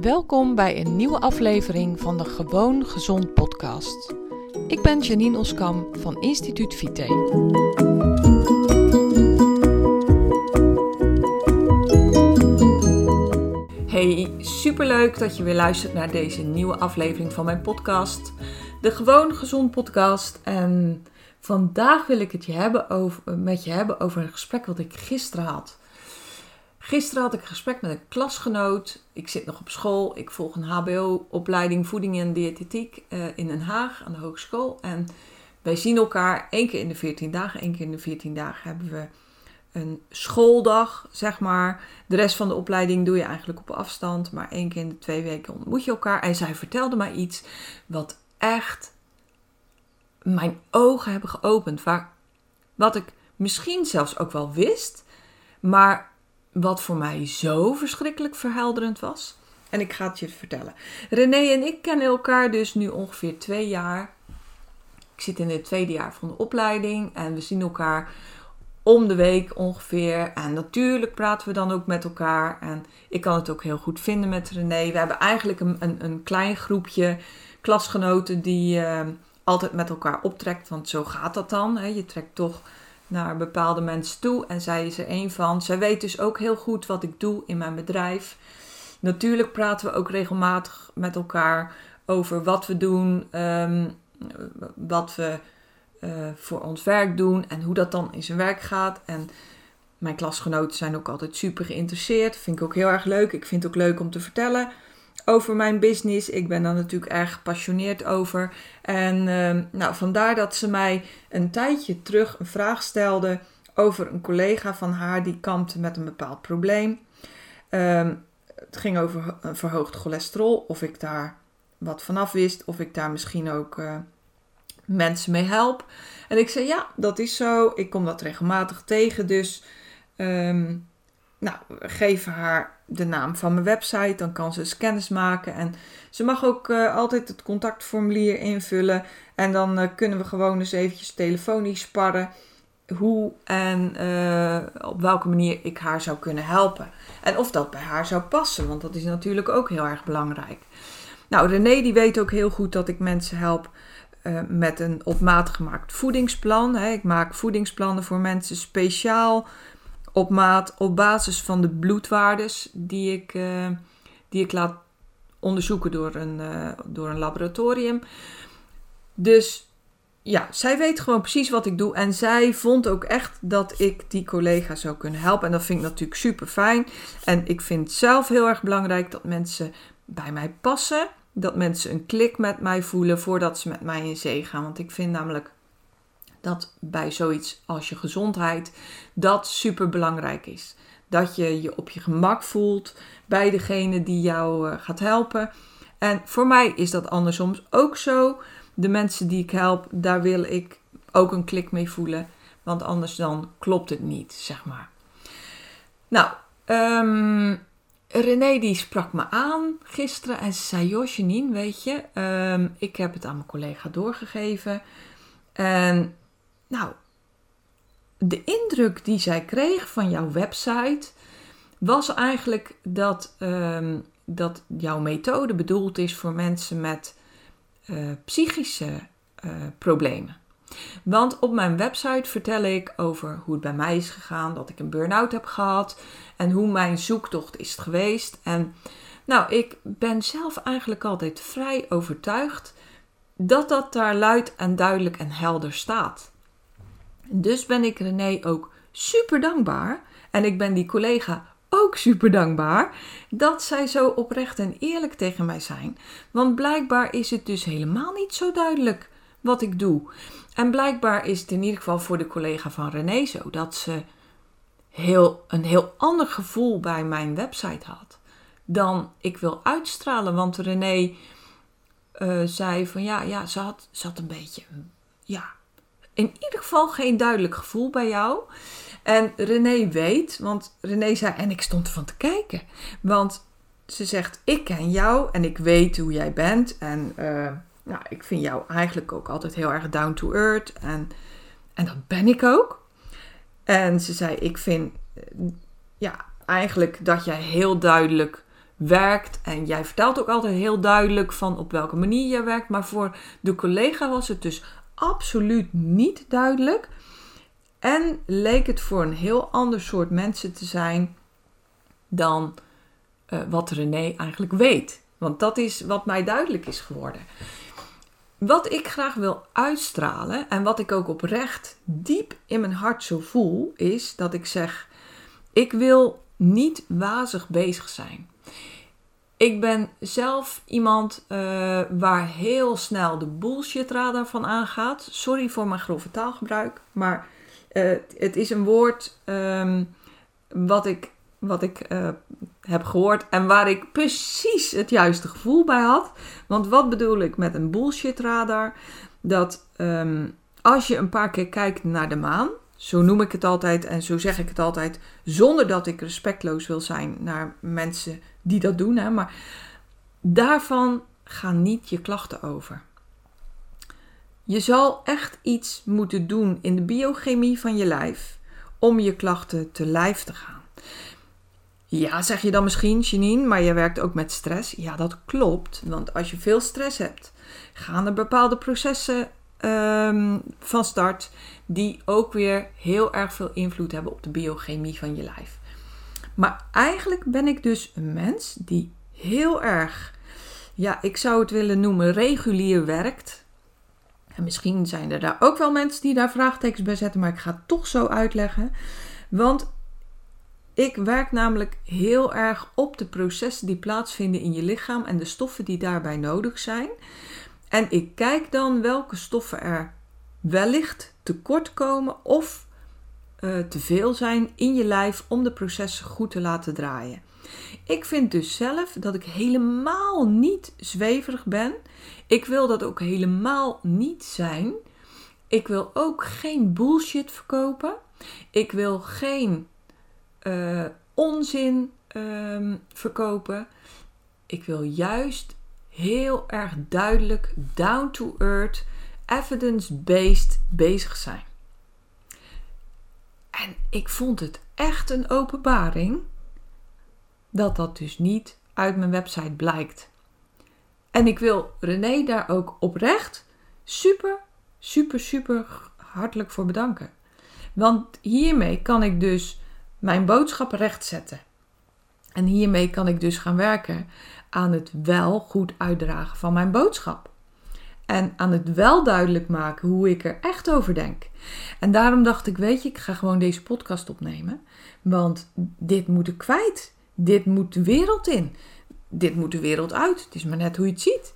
Welkom bij een nieuwe aflevering van de Gewoon Gezond podcast. Ik ben Janine Oskam van Instituut Vite. Hey, superleuk dat je weer luistert naar deze nieuwe aflevering van mijn podcast. De Gewoon Gezond podcast. En vandaag wil ik het je hebben over, met je hebben over een gesprek wat ik gisteren had. Gisteren had ik een gesprek met een klasgenoot. Ik zit nog op school. Ik volg een HBO-opleiding voeding en diëtetiek uh, in Den Haag aan de hogeschool. En wij zien elkaar één keer in de 14 dagen. Eén keer in de 14 dagen hebben we een schooldag, zeg maar. De rest van de opleiding doe je eigenlijk op afstand. Maar één keer in de twee weken ontmoet je elkaar. En zij vertelde mij iets wat echt mijn ogen hebben geopend. Waar, wat ik misschien zelfs ook wel wist. Maar wat voor mij zo verschrikkelijk verhelderend was. En ik ga het je vertellen. René en ik kennen elkaar dus nu ongeveer twee jaar. Ik zit in het tweede jaar van de opleiding en we zien elkaar om de week ongeveer. En natuurlijk praten we dan ook met elkaar. En ik kan het ook heel goed vinden met René. We hebben eigenlijk een, een, een klein groepje klasgenoten die uh, altijd met elkaar optrekt. Want zo gaat dat dan. Hè. Je trekt toch naar bepaalde mensen toe. En zij is er een van. Zij weet dus ook heel goed wat ik doe in mijn bedrijf. Natuurlijk praten we ook regelmatig met elkaar over wat we doen, um, wat we uh, voor ons werk doen en hoe dat dan in zijn werk gaat. En mijn klasgenoten zijn ook altijd super geïnteresseerd. Vind ik ook heel erg leuk. Ik vind het ook leuk om te vertellen over mijn business. Ik ben daar natuurlijk erg gepassioneerd over. En uh, nou, vandaar dat ze mij een tijdje terug een vraag stelde over een collega van haar die kampte met een bepaald probleem. Um, het ging over een verhoogd cholesterol, of ik daar wat vanaf wist, of ik daar misschien ook uh, mensen mee help. En ik zei ja, dat is zo. Ik kom dat regelmatig tegen, dus um, nou, geef haar de naam van mijn website. Dan kan ze eens kennis maken. En ze mag ook uh, altijd het contactformulier invullen. En dan uh, kunnen we gewoon eens eventjes telefonisch sparren. Hoe en uh, op welke manier ik haar zou kunnen helpen. En of dat bij haar zou passen. Want dat is natuurlijk ook heel erg belangrijk. Nou, René die weet ook heel goed dat ik mensen help met een op maat gemaakt voedingsplan. Ik maak voedingsplannen voor mensen speciaal op maat op basis van de bloedwaardes die ik, uh, die ik laat onderzoeken door een, uh, door een laboratorium. Dus ja, zij weet gewoon precies wat ik doe. En zij vond ook echt dat ik die collega zou kunnen helpen. En dat vind ik natuurlijk super fijn. En ik vind zelf heel erg belangrijk dat mensen bij mij passen. Dat mensen een klik met mij voelen voordat ze met mij in zee gaan. Want ik vind namelijk dat bij zoiets als je gezondheid dat super belangrijk is. Dat je je op je gemak voelt bij degene die jou uh, gaat helpen. En voor mij is dat andersom ook zo. De mensen die ik help, daar wil ik ook een klik mee voelen. Want anders dan klopt het niet, zeg maar. Nou, um, René die sprak me aan gisteren en ze zei: Joh, weet je, um, ik heb het aan mijn collega doorgegeven. En nou, de indruk die zij kreeg van jouw website was eigenlijk dat, um, dat jouw methode bedoeld is voor mensen met uh, psychische uh, problemen. Want op mijn website vertel ik over hoe het bij mij is gegaan, dat ik een burn-out heb gehad en hoe mijn zoektocht is geweest. En nou, ik ben zelf eigenlijk altijd vrij overtuigd dat dat daar luid en duidelijk en helder staat. Dus ben ik René ook super dankbaar. En ik ben die collega ook super dankbaar dat zij zo oprecht en eerlijk tegen mij zijn. Want blijkbaar is het dus helemaal niet zo duidelijk wat ik doe. En blijkbaar is het in ieder geval voor de collega van René zo dat ze heel, een heel ander gevoel bij mijn website had dan ik wil uitstralen. Want René uh, zei van ja, ja ze, had, ze had een beetje ja, in ieder geval geen duidelijk gevoel bij jou. En René weet, want René zei, en ik stond ervan te kijken. Want ze zegt, ik ken jou en ik weet hoe jij bent. En uh, nou, ik vind jou eigenlijk ook altijd heel erg down to earth. En, en dat ben ik ook. En ze zei, ik vind ja, eigenlijk dat jij heel duidelijk werkt. En jij vertelt ook altijd heel duidelijk van op welke manier je werkt. Maar voor de collega was het dus absoluut niet duidelijk. En leek het voor een heel ander soort mensen te zijn dan uh, wat René eigenlijk weet. Want dat is wat mij duidelijk is geworden. Wat ik graag wil uitstralen en wat ik ook oprecht diep in mijn hart zo voel, is dat ik zeg: ik wil niet wazig bezig zijn. Ik ben zelf iemand uh, waar heel snel de bullshit radar van aangaat. Sorry voor mijn grove taalgebruik, maar uh, het is een woord um, wat ik wat ik uh, heb gehoord en waar ik precies het juiste gevoel bij had. Want wat bedoel ik met een bullshit radar? Dat um, als je een paar keer kijkt naar de maan, zo noem ik het altijd en zo zeg ik het altijd, zonder dat ik respectloos wil zijn naar mensen die dat doen, hè, maar daarvan gaan niet je klachten over. Je zal echt iets moeten doen in de biochemie van je lijf om je klachten te lijf te gaan. Ja, zeg je dan misschien, Janine, maar je werkt ook met stress. Ja, dat klopt. Want als je veel stress hebt, gaan er bepaalde processen um, van start die ook weer heel erg veel invloed hebben op de biochemie van je lijf. Maar eigenlijk ben ik dus een mens die heel erg, ja, ik zou het willen noemen, regulier werkt. En misschien zijn er daar ook wel mensen die daar vraagtekens bij zetten, maar ik ga het toch zo uitleggen. Want ik werk namelijk heel erg op de processen die plaatsvinden in je lichaam en de stoffen die daarbij nodig zijn. En ik kijk dan welke stoffen er wellicht tekort komen of uh, te veel zijn in je lijf om de processen goed te laten draaien. Ik vind dus zelf dat ik helemaal niet zweverig ben. Ik wil dat ook helemaal niet zijn. Ik wil ook geen bullshit verkopen. Ik wil geen uh, onzin um, verkopen. Ik wil juist heel erg duidelijk, down to earth, evidence-based bezig zijn. En ik vond het echt een openbaring dat dat dus niet uit mijn website blijkt. En ik wil René daar ook oprecht super, super, super hartelijk voor bedanken. Want hiermee kan ik dus mijn boodschap rechtzetten. En hiermee kan ik dus gaan werken aan het wel goed uitdragen van mijn boodschap. En aan het wel duidelijk maken hoe ik er echt over denk. En daarom dacht ik, weet je, ik ga gewoon deze podcast opnemen. Want dit moet ik kwijt. Dit moet de wereld in. Dit moet de wereld uit. Het is maar net hoe je het ziet.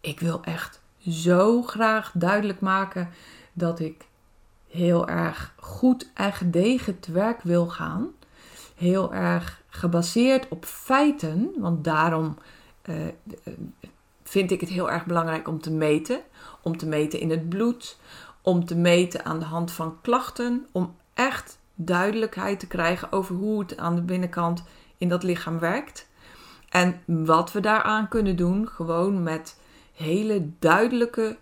Ik wil echt zo graag duidelijk maken dat ik heel erg goed en gedegen te werk wil gaan. Heel erg gebaseerd op feiten, want daarom uh, vind ik het heel erg belangrijk om te meten. Om te meten in het bloed, om te meten aan de hand van klachten, om echt duidelijkheid te krijgen over hoe het aan de binnenkant in dat lichaam werkt. En wat we daaraan kunnen doen, gewoon met hele duidelijke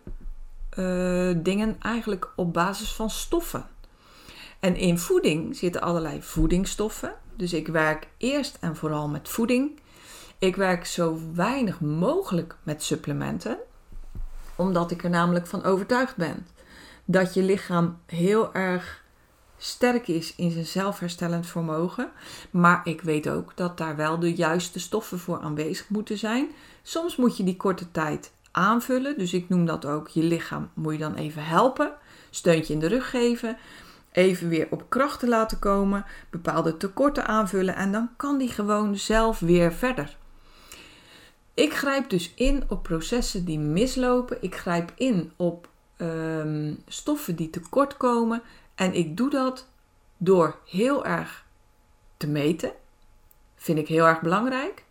uh, dingen eigenlijk op basis van stoffen. En in voeding zitten allerlei voedingsstoffen. Dus ik werk eerst en vooral met voeding. Ik werk zo weinig mogelijk met supplementen, omdat ik er namelijk van overtuigd ben dat je lichaam heel erg sterk is in zijn zelfherstellend vermogen. Maar ik weet ook dat daar wel de juiste stoffen voor aanwezig moeten zijn. Soms moet je die korte tijd aanvullen. Dus ik noem dat ook je lichaam moet je dan even helpen. Steuntje in de rug geven. Even weer op krachten laten komen. Bepaalde tekorten aanvullen. En dan kan die gewoon zelf weer verder. Ik grijp dus in op processen die mislopen. Ik grijp in op um, stoffen die tekort komen. En ik doe dat door heel erg te meten. Vind ik heel erg belangrijk.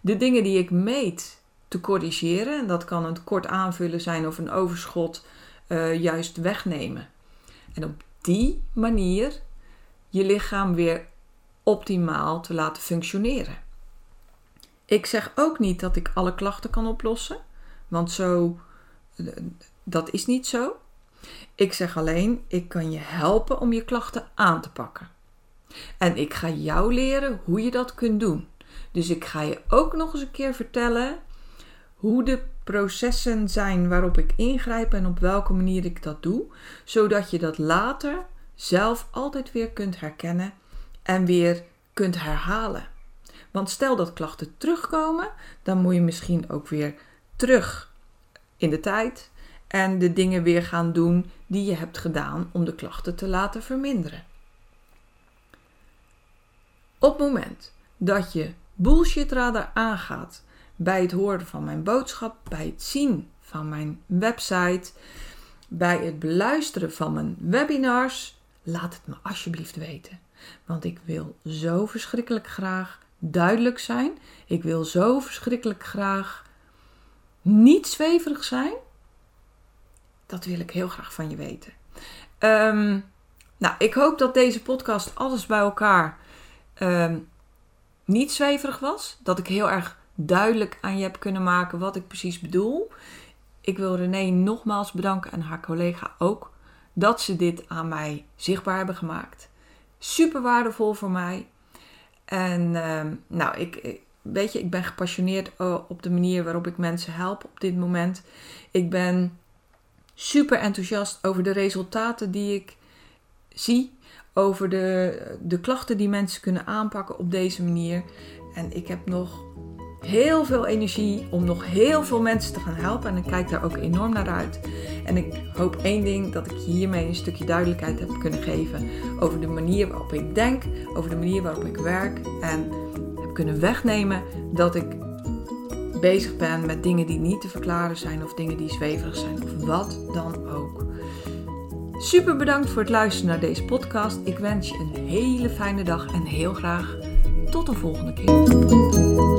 De dingen die ik meet, te corrigeren. En dat kan een kort aanvullen zijn of een overschot uh, juist wegnemen. En op die manier je lichaam weer optimaal te laten functioneren. Ik zeg ook niet dat ik alle klachten kan oplossen, want zo, dat is niet zo. Ik zeg alleen, ik kan je helpen om je klachten aan te pakken. En ik ga jou leren hoe je dat kunt doen. Dus ik ga je ook nog eens een keer vertellen hoe de processen zijn waarop ik ingrijp en op welke manier ik dat doe, zodat je dat later zelf altijd weer kunt herkennen en weer kunt herhalen. Want stel dat klachten terugkomen, dan moet je misschien ook weer terug in de tijd en de dingen weer gaan doen die je hebt gedaan om de klachten te laten verminderen. Op het moment dat je bullshitradar aangaat bij het horen van mijn boodschap, bij het zien van mijn website, bij het beluisteren van mijn webinars, laat het me alsjeblieft weten. Want ik wil zo verschrikkelijk graag duidelijk zijn. Ik wil zo verschrikkelijk graag niet zweverig zijn. Dat wil ik heel graag van je weten. Ehm, nou, ik hoop dat deze podcast alles bij elkaar ehm, niet zweverig was. Dat ik heel erg duidelijk aan je heb kunnen maken wat ik precies bedoel. Ik wil René nogmaals bedanken en haar collega ook dat ze dit aan mij zichtbaar hebben gemaakt. Super waardevol voor mij. En ehm, nou, ik, weet je, ik ben gepassioneerd eh, op de manier waarop ik mensen help op dit moment. Ik ben super enthousiast over de resultaten die ik zie. Over de, de klachten die mensen kunnen aanpakken op deze manier. En ik heb nog heel veel energie om nog heel veel mensen te gaan helpen. En ik kijk daar ook enorm naar uit. En ik hoop één ding dat ik hiermee een stukje duidelijkheid heb kunnen geven over de manier waarop ik denk, over de manier waarop ik werk. En heb kunnen wegnemen dat ik bezig ben met dingen die niet te verklaren zijn of dingen die zweverig zijn of wat dan ook. Super bedankt voor het luisteren naar deze podcast. Ik wens je een hele fijne dag en heel graag tot de volgende keer.